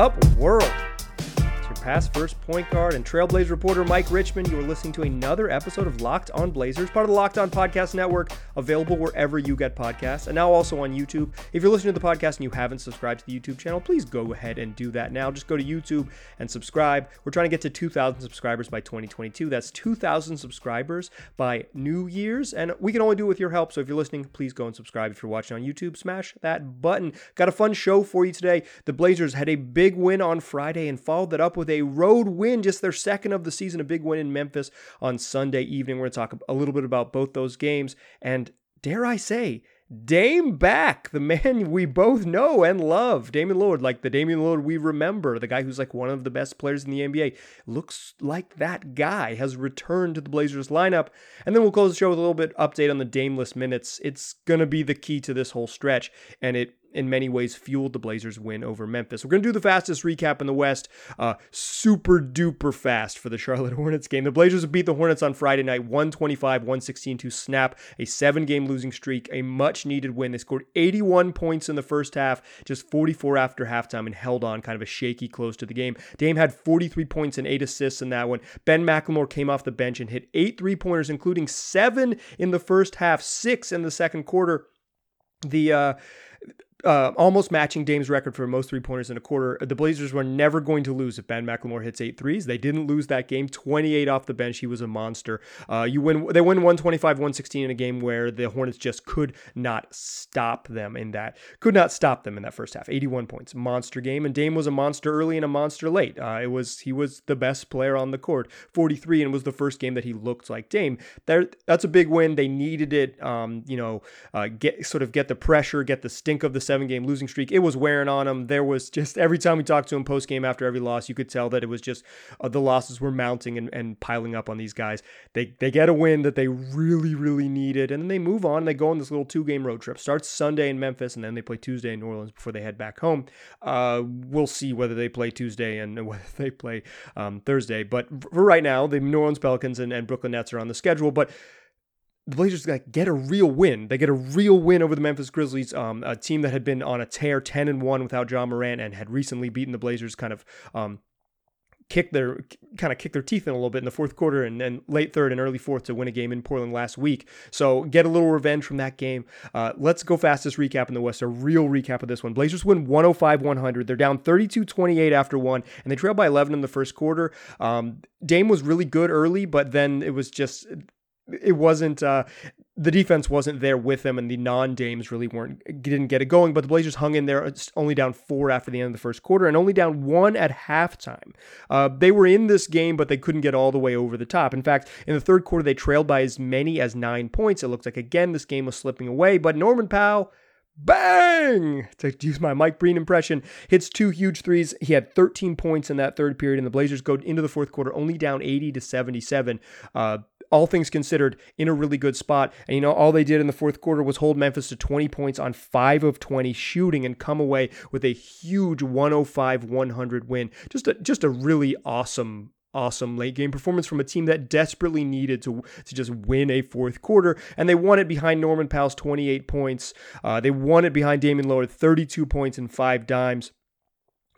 up? First point guard and Trailblazer reporter Mike Richman. You are listening to another episode of Locked On Blazers, part of the Locked On Podcast Network, available wherever you get podcasts, and now also on YouTube. If you're listening to the podcast and you haven't subscribed to the YouTube channel, please go ahead and do that now. Just go to YouTube and subscribe. We're trying to get to 2,000 subscribers by 2022. That's 2,000 subscribers by New Year's, and we can only do it with your help. So if you're listening, please go and subscribe. If you're watching on YouTube, smash that button. Got a fun show for you today. The Blazers had a big win on Friday and followed that up with a road win, just their second of the season, a big win in Memphis on Sunday evening. We're going to talk a little bit about both those games. And dare I say, Dame back, the man we both know and love, Damian Lillard, like the Damian Lillard we remember, the guy who's like one of the best players in the NBA. Looks like that guy has returned to the Blazers lineup. And then we'll close the show with a little bit update on the Dameless minutes. It's gonna be the key to this whole stretch, and it in many ways fueled the Blazers' win over Memphis. We're going to do the fastest recap in the West, uh, super duper fast for the Charlotte Hornets game. The Blazers beat the Hornets on Friday night, 125 116 to snap a seven game losing streak, a much needed win. They scored 81 points in the first half, just 44 after halftime, and held on kind of a shaky close to the game. Dame had 43 points and eight assists in that one. Ben McLemore came off the bench and hit eight three pointers, including seven in the first half, six in the second quarter. The uh, uh, almost matching Dame's record for most three pointers in a quarter. The Blazers were never going to lose if Ben McLemore hits eight threes. They didn't lose that game. 28 off the bench. He was a monster. Uh, you win. They win 125, 116 in a game where the Hornets just could not stop them in that. Could not stop them in that first half. 81 points. Monster game. And Dame was a monster early and a monster late. Uh, it was he was the best player on the court. 43 and was the first game that he looked like Dame. There, that's a big win. They needed it. Um, you know, uh, get sort of get the pressure, get the stink of the seven game losing streak. It was wearing on him. There was just every time we talked to him post game after every loss, you could tell that it was just uh, the losses were mounting and, and piling up on these guys. They they get a win that they really really needed, and then they move on. and They go on this little two game road trip. Starts Sunday in Memphis, and then they play Tuesday in New Orleans before they head back home. Uh, we'll see whether they play Tuesday and whether they play um, Thursday. But for right now, the New Orleans Pelicans and, and Brooklyn Nets are on the schedule. But the Blazers get a real win. They get a real win over the Memphis Grizzlies, um, a team that had been on a tear, ten and one without Ja Morant, and had recently beaten the Blazers. Kind of um, kick their kind of kick their teeth in a little bit in the fourth quarter and then late third and early fourth to win a game in Portland last week. So get a little revenge from that game. Uh, let's go fastest recap in the West. A real recap of this one. Blazers win 105-100. They're down 32-28 after one, and they trail by 11 in the first quarter. Um, Dame was really good early, but then it was just it wasn't uh, the defense wasn't there with them, and the non-Dames really weren't didn't get it going. But the Blazers hung in there, only down four after the end of the first quarter, and only down one at halftime. Uh, they were in this game, but they couldn't get all the way over the top. In fact, in the third quarter, they trailed by as many as nine points. It looked like again this game was slipping away, but Norman Powell bang to use my Mike Breen impression hits two huge threes he had 13 points in that third period and the blazers go into the fourth quarter only down 80 to 77 uh, all things considered, in a really good spot. And you know, all they did in the fourth quarter was hold Memphis to 20 points on 5 of 20 shooting and come away with a huge 105-100 win. Just a just a really awesome awesome late game performance from a team that desperately needed to to just win a fourth quarter, and they won it behind Norman Powell's 28 points. Uh, they won it behind Damian Lillard 32 points and five dimes.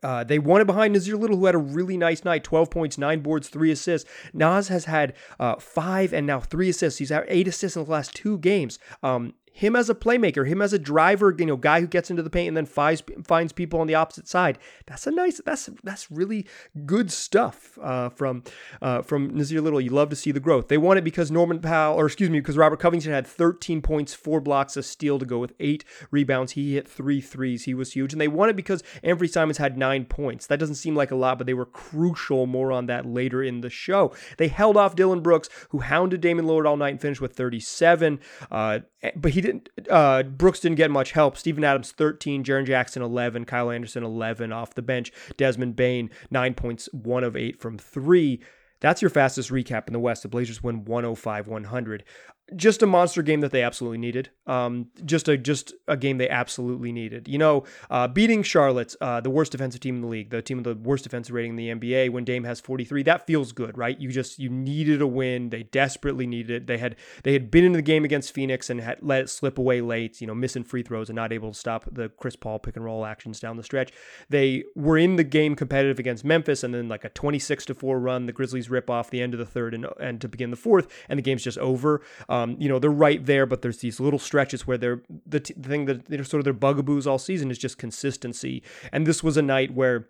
Uh, they won it behind Nassir Little, who had a really nice night 12 points, nine boards, three assists. Naz has had uh, five and now three assists. He's had eight assists in the last two games. Um, him as a playmaker, him as a driver, you know, guy who gets into the paint and then finds finds people on the opposite side. That's a nice. That's that's really good stuff uh, from uh, from Nassir Little. You love to see the growth. They won it because Norman Powell, or excuse me, because Robert Covington had 13 points, four blocks, a steal to go with eight rebounds. He hit three threes. He was huge, and they won it because Anfernee Simons had nine points. That doesn't seem like a lot, but they were crucial. More on that later in the show. They held off Dillon Brooks, who hounded Damian Lillard all night and finished with 37. Uh, but he didn't. Uh, Brooks didn't get much help. Steven Adams 13, Jaren Jackson 11, Kyle Anderson 11 off the bench. Desmond Bane nine points, one of eight from three. That's your fastest recap in the West. The Blazers win 105 100. Just a monster game that they absolutely needed. Um, just a just a game they absolutely needed. You know, uh, beating Charlotte, uh, the worst defensive team in the league, the team with the worst defensive rating in the NBA, when Dame has 43, that feels good, right? You just you needed a win. They desperately needed it. They had they had been in the game against Phoenix and had let it slip away late. You know, missing free throws and not able to stop the Chris Paul pick and roll actions down the stretch. They were in the game competitive against Memphis, and then like a 26 to four run, the Grizzlies rip off the end of the third and and to begin the fourth, and the game's just over. Um, you know, they're right there, but there's these little stretches where they're the, t- the thing that they're sort of their bugaboos all season is just consistency. And this was a night where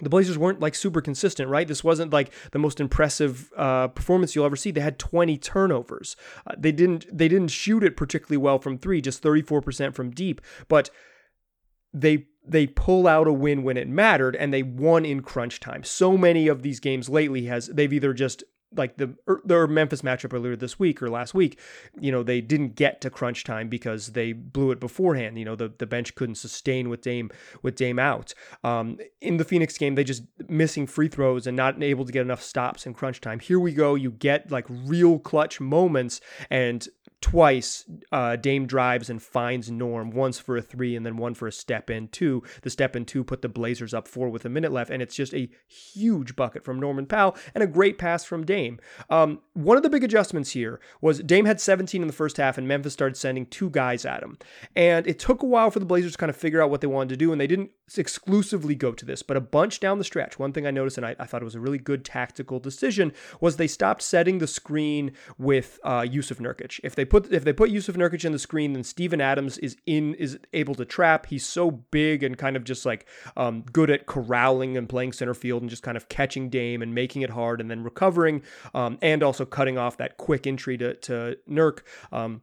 the Blazers weren't like super consistent, right? This wasn't like the most impressive uh, performance you'll ever see. They had 20 turnovers. Uh, they didn't they didn't shoot it particularly well from three, just 34% from deep, but they they pull out a win when it mattered and they won in crunch time. So many of these games lately has they've either just like the er, their Memphis matchup earlier this week or last week, you know, they didn't get to crunch time because they blew it beforehand. You know, the, the bench couldn't sustain with Dame with Dame out. Um, in the Phoenix game, they just missing free throws and not able to get enough stops in crunch time. Here we go. You get like real clutch moments and twice uh, Dame drives and finds Norm, once for a three and then one for a step in two. The step in two put the Blazers up four with a minute left, and it's just a huge bucket from Norman Powell and a great pass from Dame. Um, one of the big adjustments here was Dame had 17 in the first half, and Memphis started sending two guys at him. And it took a while for the Blazers to kind of figure out what they wanted to do, and they didn't exclusively go to this, but a bunch down the stretch. One thing I noticed, and I, I thought it was a really good tactical decision, was they stopped setting the screen with uh, Jusuf Nurkic. If they put if they put Jusuf Nurkic in the screen, then Steven Adams is in is able to trap. He's so big and kind of just like um, good at corralling and playing center field and just kind of catching Dame and making it hard and then recovering um, and also cutting off that quick entry to to Nurk. Um,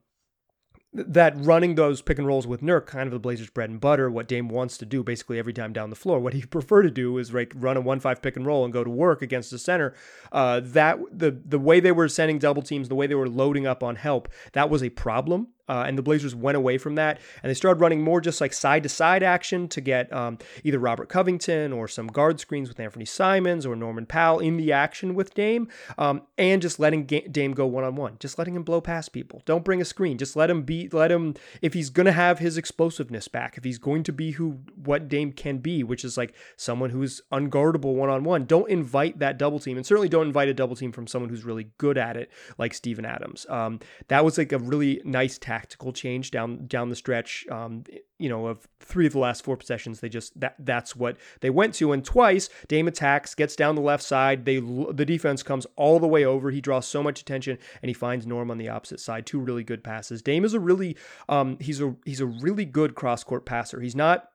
that running those pick and rolls with Nurk, kind of the Blazers' bread and butter, what Dame wants to do basically every time down the floor. What he prefer to do is like run a one-five pick and roll and go to work against the center. Uh, that the the way they were sending double teams, the way they were loading up on help, that was a problem. Uh, and the Blazers went away from that and they started running more just like side to side action to get um, either Robert Covington or some guard screens with Anfernee Simons or Norman Powell in the action with Dame um, and just letting Dame go one on one, just letting him blow past people. Don't bring a screen. Just let him be, let him, if he's going to have his explosiveness back, if he's going to be who, what Dame can be, which is like someone who's unguardable one on one, don't invite that double team and certainly don't invite a double team from someone who's really good at it like Steven Adams. Um, that was like a really nice tactic tactical change down down the stretch. Um, you know, of three of the last four possessions, they just that that's what they went to. And twice, Dame attacks, gets down the left side. They the defense comes all the way over. He draws so much attention, and he finds Norm on the opposite side. Two really good passes. Dame is a really um, he's a he's a really good cross court passer. He's not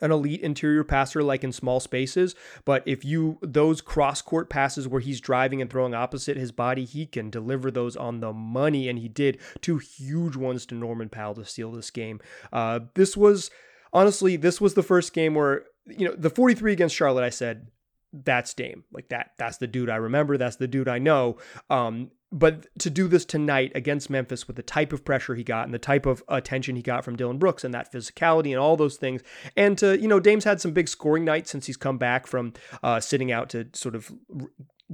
an elite interior passer like in small spaces, but if you those cross court passes where he's driving and throwing opposite his body, he can deliver those on the money, and he did two huge ones to Norman Powell to steal this game. Uh, this was honestly, this was the first game where you know the 43 against Charlotte. I said that's Dame. Like that, that's the dude I remember. That's the dude I know. Um, but to do this tonight against Memphis with the type of pressure he got and the type of attention he got from Dillon Brooks and that physicality and all those things, and to you know, Dame's had some big scoring nights since he's come back from uh, sitting out to sort of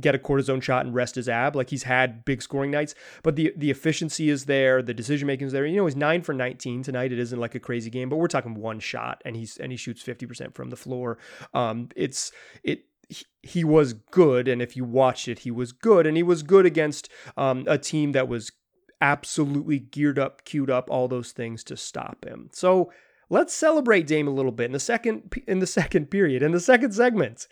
get a cortisone shot and rest his ab. Like he's had big scoring nights, but the the efficiency is there, the decision making is there. You know, he's nine for 19 tonight. It isn't like a crazy game, but we're talking one shot, and he's and he shoots 50% from the floor. Um, it's it he, was good, and if you watched it, he was good, and he was good against um, a team that was absolutely geared up, queued up, all those things to stop him. So let's celebrate Dame a little bit in the second in the second period, in the second segment.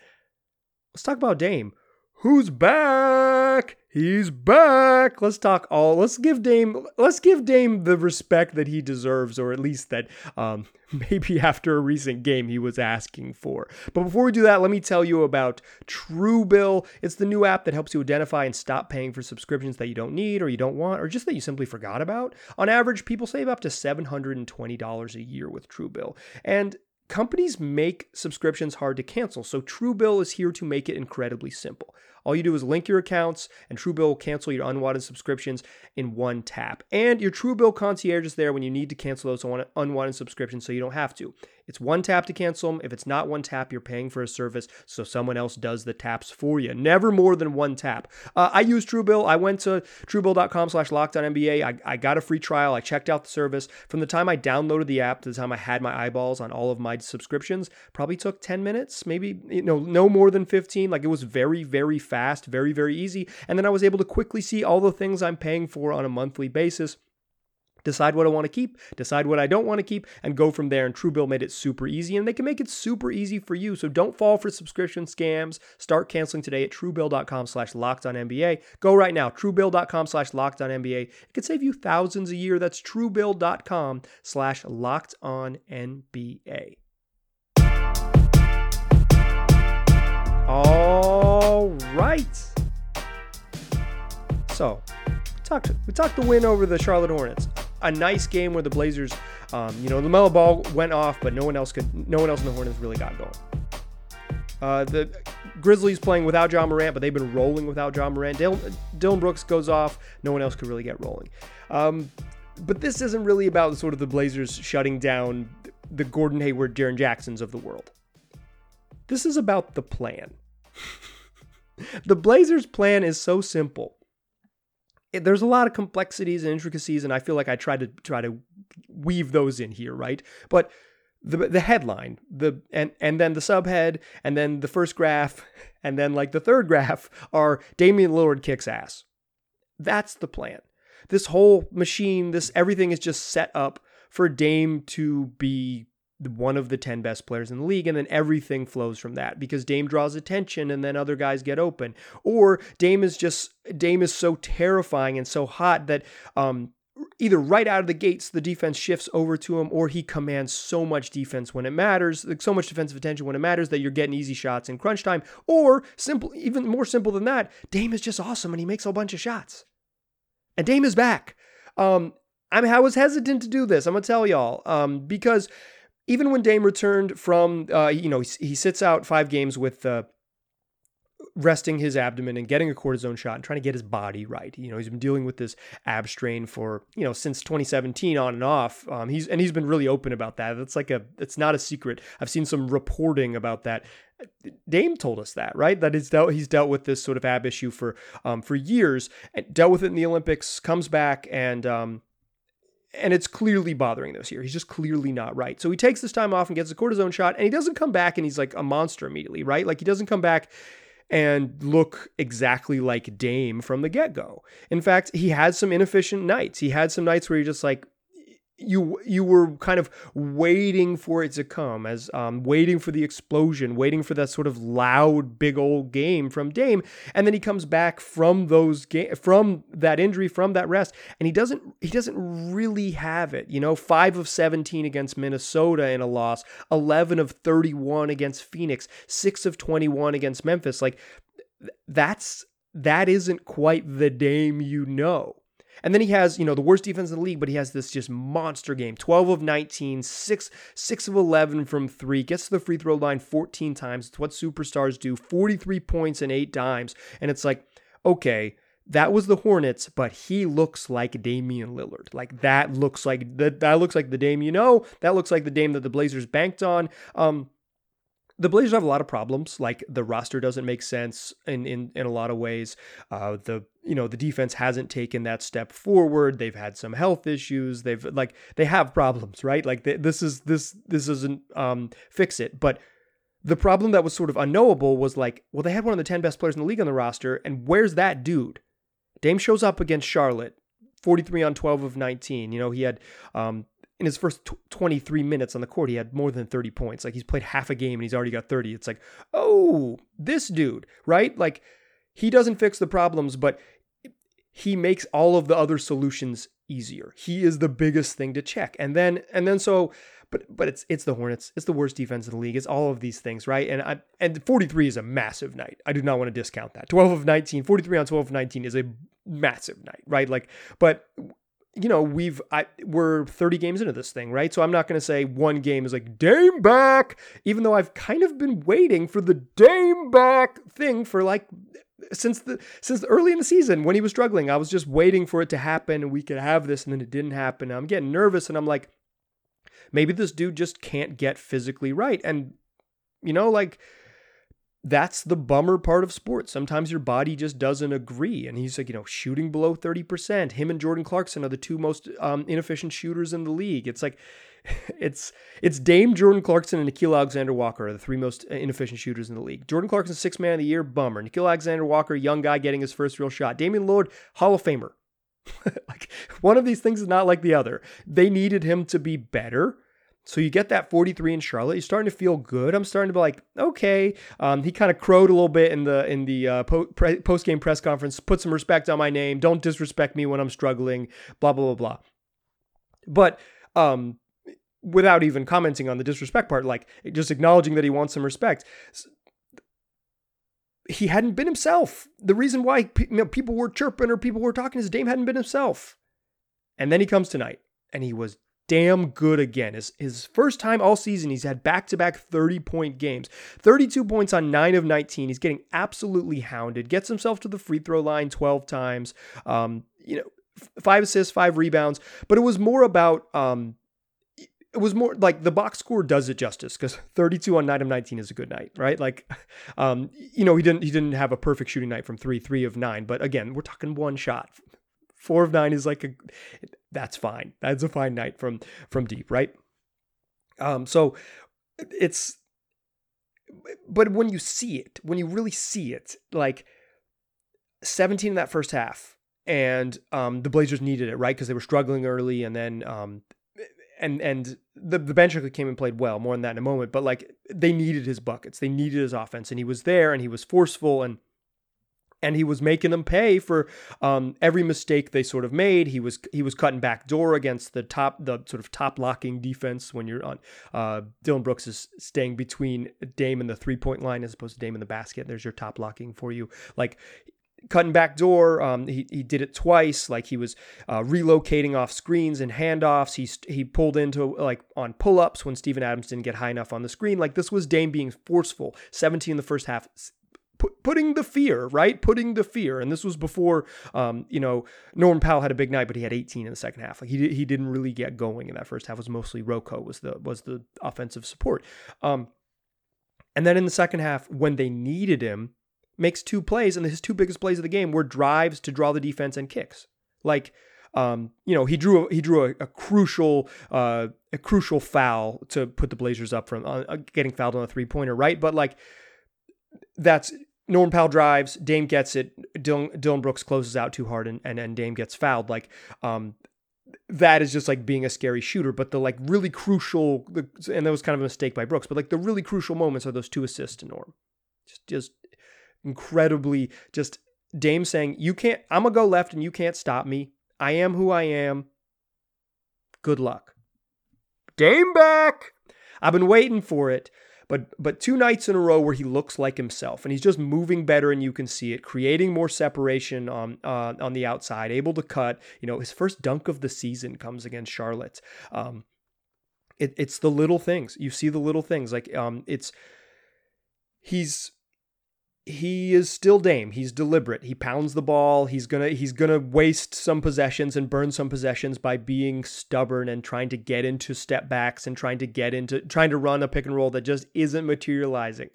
Let's talk about Dame, who's back. He's back. Let's talk all. Let's give Dame. Let's give Dame the respect that he deserves, or at least that um, maybe after a recent game he was asking for. But before we do that, let me tell you about Truebill. It's the new app that helps you identify and stop paying for subscriptions that you don't need, or you don't want, or just that you simply forgot about. On average, people save up to seven hundred and twenty dollars a year with Truebill, and Companies make subscriptions hard to cancel, so Truebill is here to make it incredibly simple. All you do is link your accounts, and Truebill will cancel your unwanted subscriptions in one tap. And your Truebill concierge is there when you need to cancel those unwanted subscriptions so you don't have to. It's one tap to cancel them. If it's not one tap, you're paying for a service, so someone else does the taps for you. Never more than one tap. Uh, I use Truebill. I went to truebill.com slash lockedonnba. I, I got a free trial. I checked out the service. From the time I downloaded the app to the time I had my eyeballs on all of my subscriptions, probably took 10 minutes, maybe, you know, no more than 15. Like it was very, very very, very easy. And then I was able to quickly see all the things I'm paying for on a monthly basis decide what I want to keep, decide what I don't want to keep, and go from there. And Truebill made it super easy, and they can make it super easy for you. So don't fall for subscription scams. Start canceling today at truebill.com slash NBA. Go right now, truebill.com slash NBA. It could save you thousands a year. That's truebill.com slash NBA. All right. So, we talked, we talked the win over the Charlotte Hornets a nice game where the Blazers, um, you know, LaMelo Ball went off, but no one else could, no one else in the Hornets really got going. Uh, the Grizzlies playing without Ja Morant, but they've been rolling without Ja Morant. Dillon, Dillon Brooks goes off. No one else could really get rolling. Um, but this isn't really about sort of the Blazers shutting down the Gordon Hayward, Jaren Jacksons of the world. This is about the plan. the Blazers' plan is so simple it, there's a lot of complexities and intricacies, and I feel like I try to try to weave those in here, right? But the the headline, the and and then the subhead, and then the first graph, and then like the third graph are Damian Lillard kicks ass. That's the plan. This whole machine, this everything is just set up for Dame to be one of the 10 best players in the league and then everything flows from that because Dame draws attention and then other guys get open. Or Dame is just Dame is so terrifying and so hot that um either right out of the gates the defense shifts over to him or he commands so much defense when it matters like so much defensive attention when it matters that you're getting easy shots in crunch time. Or simple even more simple than that Dame is just awesome and he makes a bunch of shots. And Dame is back. Um I mean I was hesitant to do this I'm gonna tell y'all um because even when Dame returned from, uh, you know, he, he, sits out five games with uh, resting his abdomen and getting a cortisone shot and trying to get his body right. You know, he's been dealing with this ab strain for you know since 2017 on and off. Um, he's and he's been really open about that. It's like a, it's not a secret. I've seen some reporting about that. Dame told us that, right? That he's dealt he's dealt with this sort of ab issue for um, for years, and dealt with it in the Olympics. Comes back and um, and it's clearly bothering this year. He's just clearly not right. So he takes this time off and gets a cortisone shot, and he doesn't come back and he's like a monster immediately, right? Like he doesn't come back and look exactly like Dame from the get go. In fact, he had some inefficient nights. He had some nights where you're just like, you you were kind of waiting for it to come as um, waiting for the explosion waiting for that sort of loud big old game from Dame. And then he comes back from those ga- from that injury from that rest and he doesn't he doesn't really have it you know? 5 of 17 against Minnesota in a loss 11 of 31 against Phoenix 6 of 21 against Memphis. Like that's that isn't quite the Dame you know and then he has, you know, the worst defense in the league, but he has this just monster game 12 of 19, 6, 6 of 11 from three, gets to the free throw line 14 times. It's what superstars do 43 points and eight dimes. And it's like, okay, that was the Hornets, but he looks like Damian Lillard. Like that looks like that, that looks like the Dame you know. That looks like the Dame that the Blazers banked on. Um, the Blazers have a lot of problems. Like the roster doesn't make sense in in, in a lot of ways. Uh, the you know the defense hasn't taken that step forward. They've had some health issues. They've like they have problems, right? Like they, this is this this isn't um, fix it. But the problem that was sort of unknowable was like, well, they had one of the ten best players in the league on the roster, and where's that dude? Dame shows up against Charlotte. 43 on 12 of 19. You know, he had um, in his first 23 minutes on the court, he had more than 30 points. Like he's played half a game and he's already got 30. It's like, oh, this dude, right? Like he doesn't fix the problems, but he makes all of the other solutions easier. He is the biggest thing to check. And then, and then so, but but it's it's the Hornets. It's the worst defense in the league. It's all of these things, right? And I and 43 is a massive night. I do not want to discount that. 12 of 19, 43 on 12 of 19 is a massive night, right? Like, but you know, we've I, we're 30 games into this thing, right? So I'm not going to say one game is like Dame back, even though I've kind of been waiting for the Dame back thing for like since the since early in the season when he was struggling. I was just waiting for it to happen and we could have this, and then it didn't happen. I'm getting nervous, and I'm like, maybe this dude just can't get physically right. And you know, like that's the bummer part of sports. Sometimes your body just doesn't agree. And he's like, you know, shooting below 30%. Him and Jordan Clarkson are the two most um, inefficient shooters in the league. It's like, it's it's Dame, Jordan Clarkson, and Nickeil Alexander Walker are the three most inefficient shooters in the league. Jordan Clarkson, six man of the year, bummer. Nickeil Alexander Walker, young guy getting his first real shot. Damian Lillard, Hall of Famer. like one of these things is not like the other. They needed him to be better. So you get that 43 in Charlotte. You're starting to feel good. I'm starting to be like, okay. Um, he kind of crowed a little bit in the in the uh, po- pre- post game press conference. Put some respect on my name. Don't disrespect me when I'm struggling. Blah blah blah blah. But um, without even commenting on the disrespect part, like just acknowledging that he wants some respect. He hadn't been himself. The reason why you know, people were chirping or people were talking is Dame hadn't been himself. And then he comes tonight and he was damn good again. His, his first time all season, he's had back to back 30 point games, 32 points on 9 of 19. He's getting absolutely hounded, gets himself to the free throw line 12 times. Um, you know, five assists, five rebounds, but it was more about um, it was more like the box score does it justice because 32 on 9 of 19 is a good night, right? Like, um, you know, he didn't he didn't have a perfect shooting night from three, three of nine, but again, we're talking one shot. Four of nine is like a that's fine. That's a fine night from from deep, right? Um, so it's but when you see it, when you really see it, like 17 in that first half, and um, the Blazers needed it, right? Because they were struggling early, and then um, and and the the bench actually came and played well. More on that in a moment. But like they needed his buckets, they needed his offense, and he was there, and he was forceful, and and he was making them pay for um, every mistake they sort of made. He was he was cutting back door against the top the sort of top locking defense when you're on. Uh, Dillon Brooks is staying between Dame and the three point line as opposed to Dame in the basket. There's your top locking for you. Like cutting back door. Um, he, he did it twice. Like he was uh, relocating off screens and handoffs. He he pulled into like on pull ups when Steven Adams didn't get high enough on the screen. Like this was Dame being forceful. 17 in the first half. Putting the fear, right? Putting the fear, and this was before, um, you know, Norman Powell had a big night, but he had 18 in the second half. Like he he didn't really get going in that first half. It was mostly Rocco was the was the offensive support. Um, and then in the second half, when they needed him, makes two plays, and his two biggest plays of the game were drives to draw the defense and kicks. Like, um, you know, he drew a, he drew a, a crucial uh, a crucial foul to put the Blazers up from uh, getting fouled on a three pointer, right? But like, that's Norman Powell drives, Dame gets it, Dylan, Dillon Brooks closes out too hard, and, and and Dame gets fouled. Like, um, that is just like being a scary shooter. But the like really crucial, and that was kind of a mistake by Brooks, but like the really crucial moments are those two assists to Norm. Just, just incredibly just Dame saying, You can't, I'm going to go left and you can't stop me. I am who I am. Good luck. Dame back. I've been waiting for it. But but two nights in a row where he looks like himself and he's just moving better and you can see it, creating more separation on uh, on the outside, able to cut. You know, his first dunk of the season comes against Charlotte. Um, it, it's the little things. You see the little things. Like um, it's he's he is still Dame. He's deliberate. He pounds the ball. He's gonna he's gonna waste some possessions and burn some possessions by being stubborn and trying to get into step backs and trying to get into trying to run a pick and roll that just isn't materializing.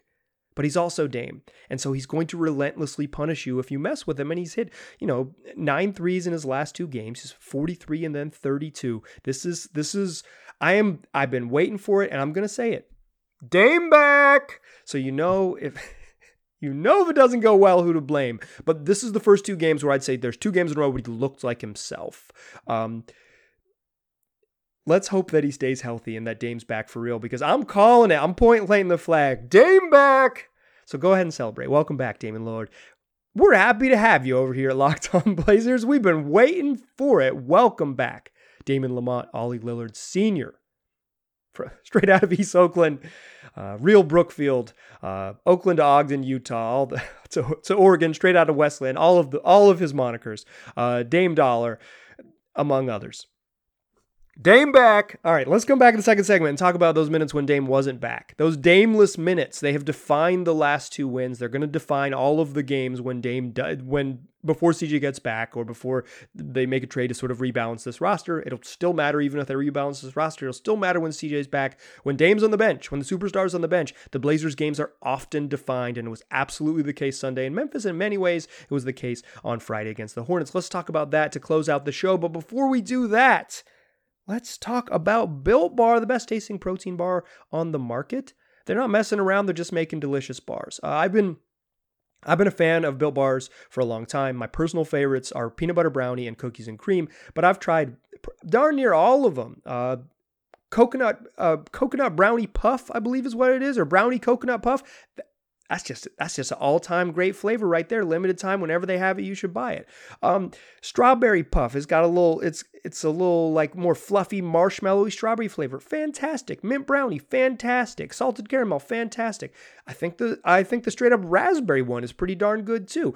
But he's also Dame. And so he's going to relentlessly punish you if you mess with him. And he's hit, you know, nine threes in his last two games. He's 43 and then 32. This is this is I am I've been waiting for it and I'm gonna say it. Dame back. So you know if You know if it doesn't go well, who to blame. But this is the first two games where I'd say there's two games in a row where he looked like himself. Um, let's hope that he stays healthy and that Dame's back for real because I'm calling it. I'm point planting the flag. Dame back. So go ahead and celebrate. Welcome back, Damian Lillard. We're happy to have you over here at Locked On Blazers. We've been waiting for it. Welcome back, Damian Lamonte, Ollie Lillard Sr straight out of East Oakland, uh, real Brookfield, uh, Oakland to Ogden, Utah, the, to, to Oregon, straight out of Westland, all of the all of his monikers, uh, Dame Dollar, among others. Dame back. All right, let's come back in the second segment and talk about those minutes when Dame wasn't back. Those Dameless minutes, they have defined the last two wins. They're going to define all of the games when Dame when before CJ gets back or before they make a trade to sort of rebalance this roster. It'll still matter even if they rebalance this roster. It'll still matter when CJ's back. When Dame's on the bench, when the superstars on the bench, the Blazers games are often defined and it was absolutely the case Sunday in Memphis. In many ways, it was the case on Friday against the Hornets. Let's talk about that to close out the show. But before we do that, Let's talk about Built Bar, the best tasting protein bar on the market. They're not messing around, they're just making delicious bars. Uh, I've been I've been a fan of Built Bars for a long time. My personal favorites are peanut butter brownie and cookies and cream, but I've tried darn near all of them. Uh, coconut uh, coconut brownie puff, I believe is what it is, or brownie coconut puff that's just that's just an all-time great flavor right there. Limited time whenever they have it you should buy it. Um, strawberry puff has got a little it's it's a little like more fluffy marshmallowy strawberry flavor. Fantastic. Mint brownie fantastic. Salted caramel fantastic. I think the i think the straight up raspberry one is pretty darn good too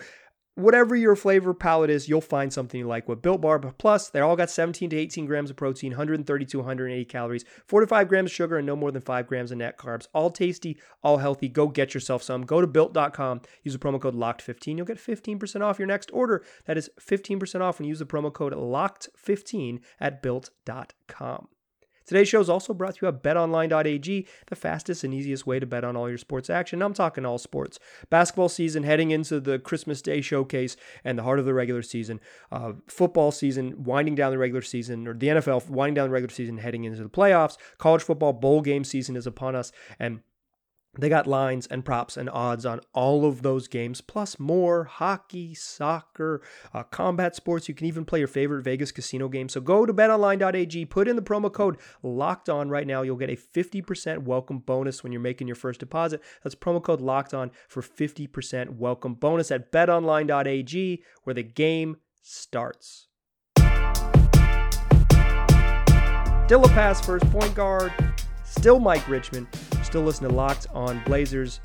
whatever your flavor palette is, you'll find something you like with Built Bar. Plus, they all got 17 to 18 grams of protein, 130 to 180 calories, 4 to 5 grams of sugar, and no more than 5 grams of net carbs. All tasty, all healthy. Go get yourself some. Go to built.com, use the promo code LOCKED15. You'll get 15% off your next order. That is 15% off when you use the promo code LOCKED15 at built.com. Today's show is also brought to you by betonline.ag, the fastest and easiest way to bet on all your sports action. I'm talking all sports. Basketball season heading into the Christmas Day showcase and the heart of the regular season. Uh, football season winding down the regular season, or the NFL winding down the regular season heading into the playoffs. College football bowl game season is upon us. And they got lines and props and odds on all of those games, plus more hockey, soccer, uh, combat sports. You can even play your favorite Vegas casino game. So go to betonline.ag, put in the promo code locked on right now. You'll get a 50% welcome bonus when you're making your first deposit. That's promo code locked on for 50% welcome bonus at betonline.ag, where the game starts. Still a pass first point guard, still Mike Richman still listening to Locked on Blazers.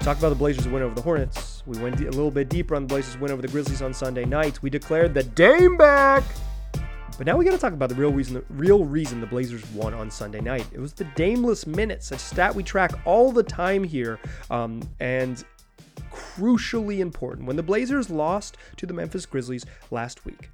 Talk about the Blazers' win over the Hornets. We went a little bit deeper on the Blazers' win over the Grizzlies on Sunday night. We declared the Dame back. But now we got to talk about the real reason, the real reason the Blazers won on Sunday night. It was the Dameless minutes, a stat we track all the time here, um, and crucially important. When the Blazers lost to the Memphis Grizzlies last week,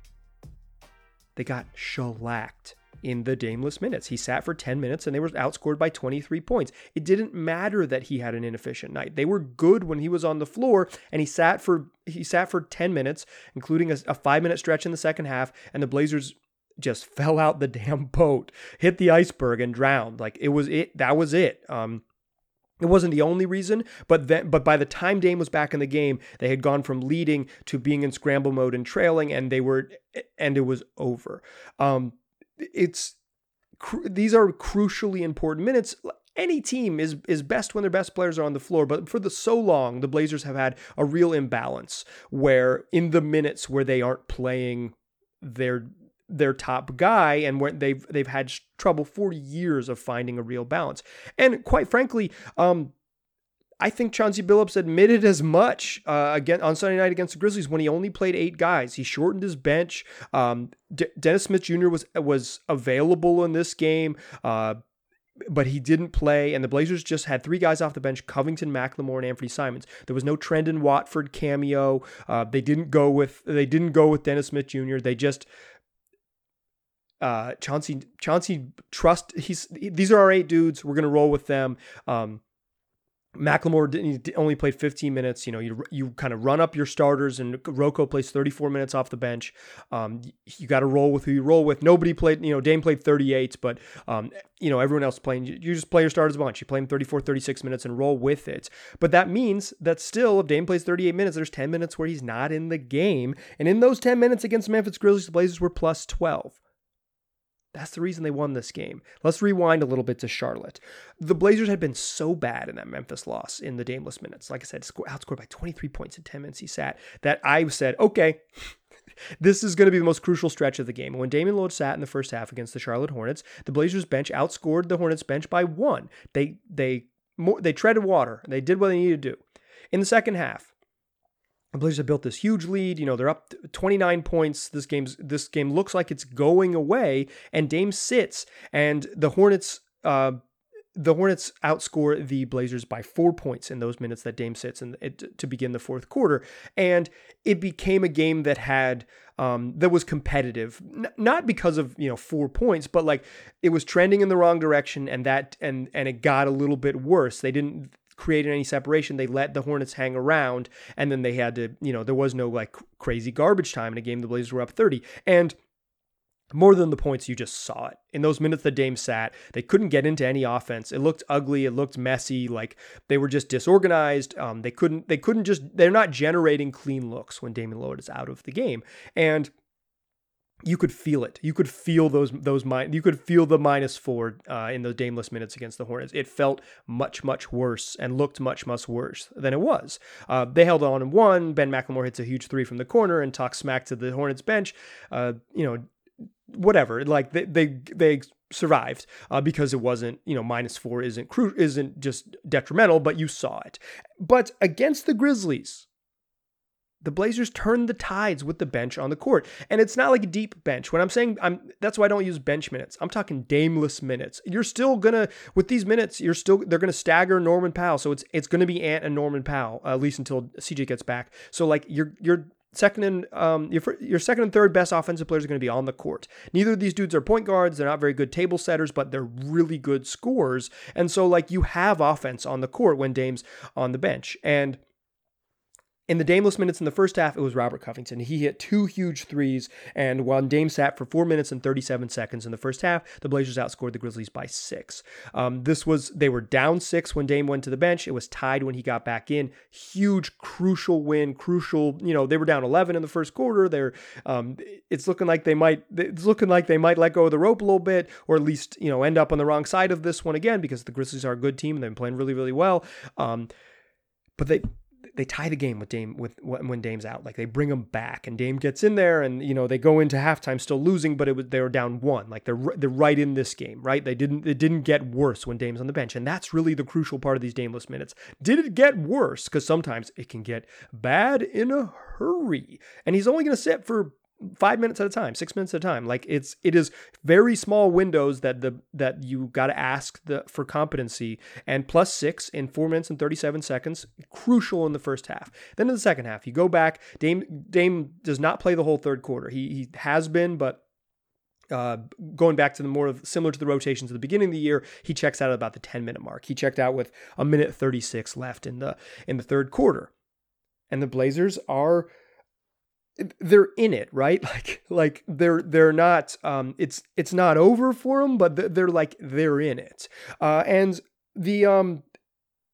they got shellacked in the Dameless minutes. He sat for 10 minutes and they were outscored by 23 points. It didn't matter that he had an inefficient night. They were good when he was on the floor and he sat for he sat for 10 minutes, including a, a 5-minute stretch in the second half and the Blazers just fell out the damn boat, hit the iceberg and drowned. Like it was it that was it. Um it wasn't the only reason, but then, but by the time Dame was back in the game, they had gone from leading to being in scramble mode and trailing, and they were, and it was over. Um, it's these are crucially important minutes. Any team is is best when their best players are on the floor, but for the so long, the Blazers have had a real imbalance where in the minutes where they aren't playing their their top guy and where they've they've had trouble for years of finding a real balance. And quite frankly, um, I think Chauncey Billups admitted as much uh, again on Sunday night against the Grizzlies when he only played eight guys. He shortened his bench. Um, D- Dennis Smith Jr. was was available in this game. Uh, but he didn't play, and the Blazers just had three guys off the bench: Covington, McLemore, and Anfernee Simons. There was no Trendon Watford cameo. Uh, they didn't go with they didn't go with Dennis Smith Jr. They just uh, Chauncey Chauncey trust. He's these are our eight dudes. We're gonna roll with them. Um, McLemore only played 15 minutes. You know, you you kind of run up your starters, and Rocco plays 34 minutes off the bench. Um, you got to roll with who you roll with. Nobody played. You know, Dame played 38, but um, you know everyone else playing. You just play your starters a bunch. You play them 34, 36 minutes and roll with it. But that means that still, if Dame plays 38 minutes, there's 10 minutes where he's not in the game, and in those 10 minutes against Memphis Grizzlies, the Blazers were plus 12. That's the reason they won this game. Let's rewind a little bit to Charlotte. The Blazers had been so bad in that Memphis loss in the Dameless minutes. Like I said, outscored by 23 points in 10 minutes he sat. That I said, okay, this is going to be the most crucial stretch of the game. When Damian Lillard sat in the first half against the Charlotte Hornets, the Blazers bench outscored the Hornets bench by one. They they more, they treaded water. They did what they needed to do. In the second half, Blazers have built this huge lead. You know, they're up 29 points. This game's this game looks like it's going away, and Dame sits, and the Hornets. Uh, the Hornets outscore the Blazers by four points in those minutes that Dame sits it, to begin the fourth quarter, and it became a game that had um, that was competitive, N- not because of you know four points, but like it was trending in the wrong direction, and that and and it got a little bit worse. They didn't created any separation. They let the Hornets hang around, and then they had to, you know, there was no like crazy garbage time in a game. The Blazers were up 30. And more than the points, you just saw it. In those minutes the Dame sat, they couldn't get into any offense. It looked ugly. It looked messy. Like they were just disorganized. Um, they couldn't. They couldn't just. They're not generating clean looks when Damian Lillard is out of the game. And you could feel it. You could feel those those You could feel the minus four uh, in those Dameless minutes against the Hornets. It felt much much worse and looked much much worse than it was. Uh, they held on and won. Ben McLemore hits a huge three from the corner and talks smack to the Hornets bench. Uh, you know, whatever. Like they they they survived uh, because it wasn't you know minus four isn't cru- isn't just detrimental, but you saw it. But against the Grizzlies the Blazers turned the tides with the bench on the court. And it's not like a deep bench. When I'm saying I'm that's why I don't use bench minutes. I'm talking dameless minutes. You're still gonna with these minutes, you're still they're gonna stagger Norman Powell. So it's it's gonna be Ant and Norman Powell, at least until CJ gets back. So like you're you're second and um, your, your second and third best offensive players are going to be on the court. Neither of these dudes are point guards. They're not very good table setters, but they're really good scorers. And so like you have offense on the court when Dame's on the bench. And in the Dameless minutes in the first half, it was Robert Covington. He hit two huge threes, and while Dame sat for four minutes and 37 seconds in the first half, the Blazers outscored the Grizzlies by six. Um, this was they were down six when Dame went to the bench. It was tied when he got back in. Huge, crucial win. Crucial. You know they were down 11 in the first quarter. They're um, it's looking like they might it's looking like they might let go of the rope a little bit, or at least you know end up on the wrong side of this one again because the Grizzlies are a good team and they've been playing really really well. Um, but they they tie the game with Dame with when Dame's out. Like they bring him back, and Dame gets in there, and you know they go into halftime still losing, but it was they were down one. Like they're they're right in this game, right? They didn't it didn't get worse when Dame's on the bench, and that's really the crucial part of these Dameless minutes. Did it get worse? Because sometimes it can get bad in a hurry, and he's only going to sit for five minutes at a time, six minutes at a time. Like it's it is very small windows that the that you got to ask the for competency. And plus six in four minutes and thirty seven seconds, crucial in the first half. Then in the second half, you go back. Dame Dame does not play the whole third quarter. He he has been, but. Uh, going back to the more of, similar to the rotations at the beginning of the year, he checks out at about the 10 minute mark. He checked out with a minute 36 left in the in the third quarter. And the Blazers are they're in it, right? Like like they're they're not um it's it's not over for them, but they're like they're in it. Uh and the um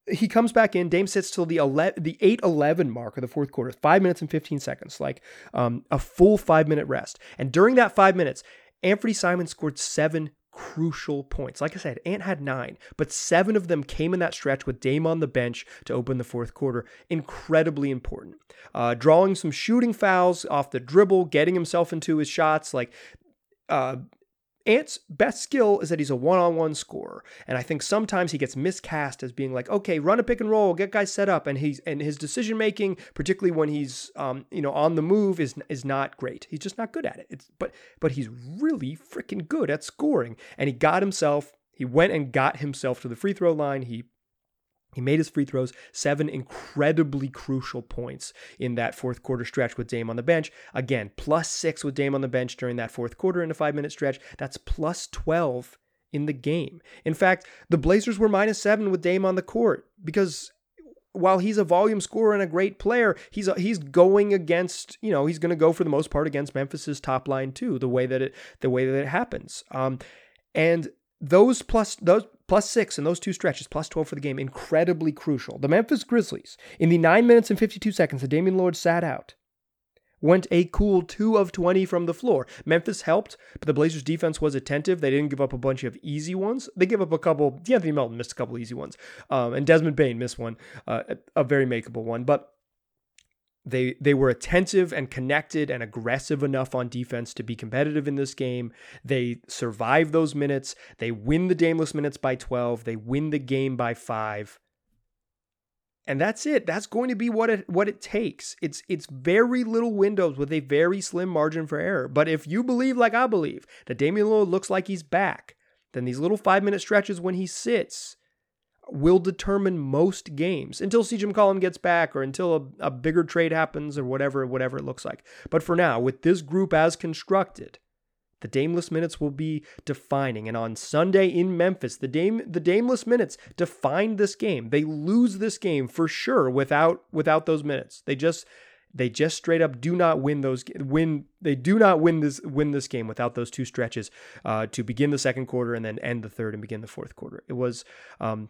he comes back in. Dame sits till the 11, the 8-11 mark of the fourth quarter, five minutes and 15 seconds, like um, a full five minute rest. And during that five minutes, Anfernee Simon scored seven crucial points. Like I said, Ant had nine, but seven of them came in that stretch with Dame on the bench to open the fourth quarter. Incredibly important. Uh, drawing some shooting fouls off the dribble, getting himself into his shots. Like uh, Ant's best skill is that he's a one-on-one scorer, and I think sometimes he gets miscast as being like, okay, run a pick and roll, get guys set up, and he's and his decision making, particularly when he's um, you know on the move, is is not great. He's just not good at it. It's but but he's really freaking good at scoring, and he got himself. He went and got himself to the free throw line. He he made his free throws, seven incredibly crucial points in that fourth quarter stretch with Dame on the bench. Again, plus six with Dame on the bench during that fourth quarter in a five minute stretch. That's plus 12 in the game. In fact, the Blazers were minus seven with Dame on the court because while he's a volume scorer and a great player, he's he's going against you know he's going to go for the most part against Memphis's top line too. The way that it the way that it happens, um, and those plus those plus six in those two stretches, plus 12 for the game, incredibly crucial. The Memphis Grizzlies, in the 9 minutes and 52 seconds that Damian Lillard sat out, went a cool 2 of 20 from the floor. Memphis helped, but the Blazers defense was attentive. They didn't give up a bunch of easy ones. They gave up a couple, De'Anthony Melton missed a couple easy ones, um, and Desmond Bane missed one, uh, a very makeable one. But they they were attentive and connected and aggressive enough on defense to be competitive in this game. They survive those minutes. They win the Dameless minutes by 12. They win the game by 5. and that's it. That's going to be what it what it takes. It's it's very little windows with a very slim margin for error. But if you believe like I believe that Damian Lillard looks like he's back, then these little five minute stretches when he sits will determine most games until CJ McCollum gets back or until a, a bigger trade happens or whatever whatever it looks like. But for now, with this group as constructed, the Dameless minutes will be defining. And on Sunday in Memphis, the Dame the Dameless minutes define this game. They lose this game for sure without without those minutes. They just they just straight up do not win those win they do not win this win this game without those two stretches uh, to begin the second quarter and then end the third and begin the fourth quarter. It was um,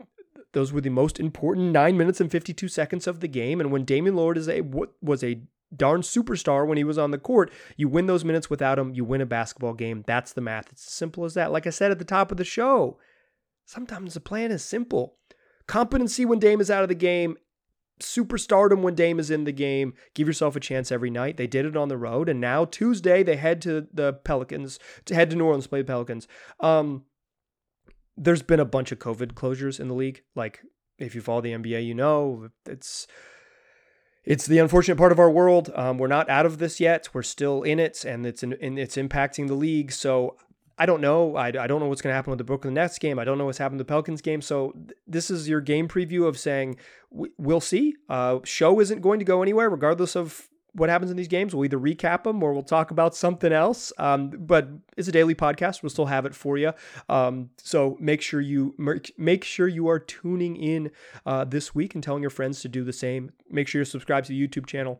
those were the most important nine minutes and 52 seconds of the game. And when Damian Lillard is a was a darn superstar when he was on the court. You win those minutes without him, you win a basketball game. That's the math. It's as simple as that. Like I said at the top of the show, sometimes the plan is simple. Competency when Dame is out of the game, superstardom when Dame is in the game. Give yourself a chance every night. They did it on the road, and now Tuesday they head to the Pelicans to head to New Orleans play the Pelicans. Um, there's been a bunch of COVID closures in the league. Like if you follow the NBA, you know it's it's the unfortunate part of our world. Um, we're not out of this yet. We're still in it, and it's in, and it's impacting the league. So I don't know. I, I don't know what's going to happen with the Brooklyn Nets game. I don't know what's happened to the Pelicans game. So th- this is your game preview of saying we'll see. Uh, show isn't going to go anywhere, regardless of what happens in these games. We'll either recap them or we'll talk about something else. Um, but it's a daily podcast. We'll still have it for you. Um, so make sure you make sure you are tuning in uh, this week and telling your friends to do the same. Make sure you're subscribed to the YouTube channel.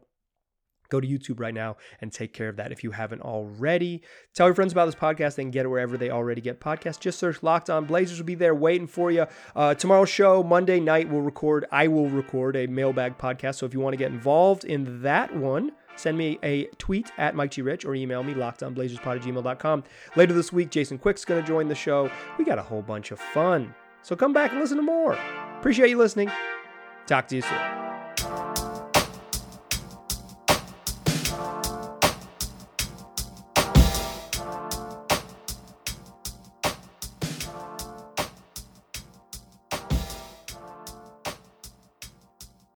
Go to YouTube right now and take care of that if you haven't already. Tell your friends about this podcast. They can get it wherever they already get podcasts. Just search Locked On Blazers will be there waiting for you. Uh, tomorrow's show, Monday night, we'll record. I will record a mailbag podcast. So if you want to get involved in that one, send me a tweet at Mike G. Rich or email me lockedonblazerspod at gmail.com. Later this week, Jason Quick's going to join the show. We got a whole bunch of fun. So come back and listen to more. Appreciate you listening. Talk to you soon.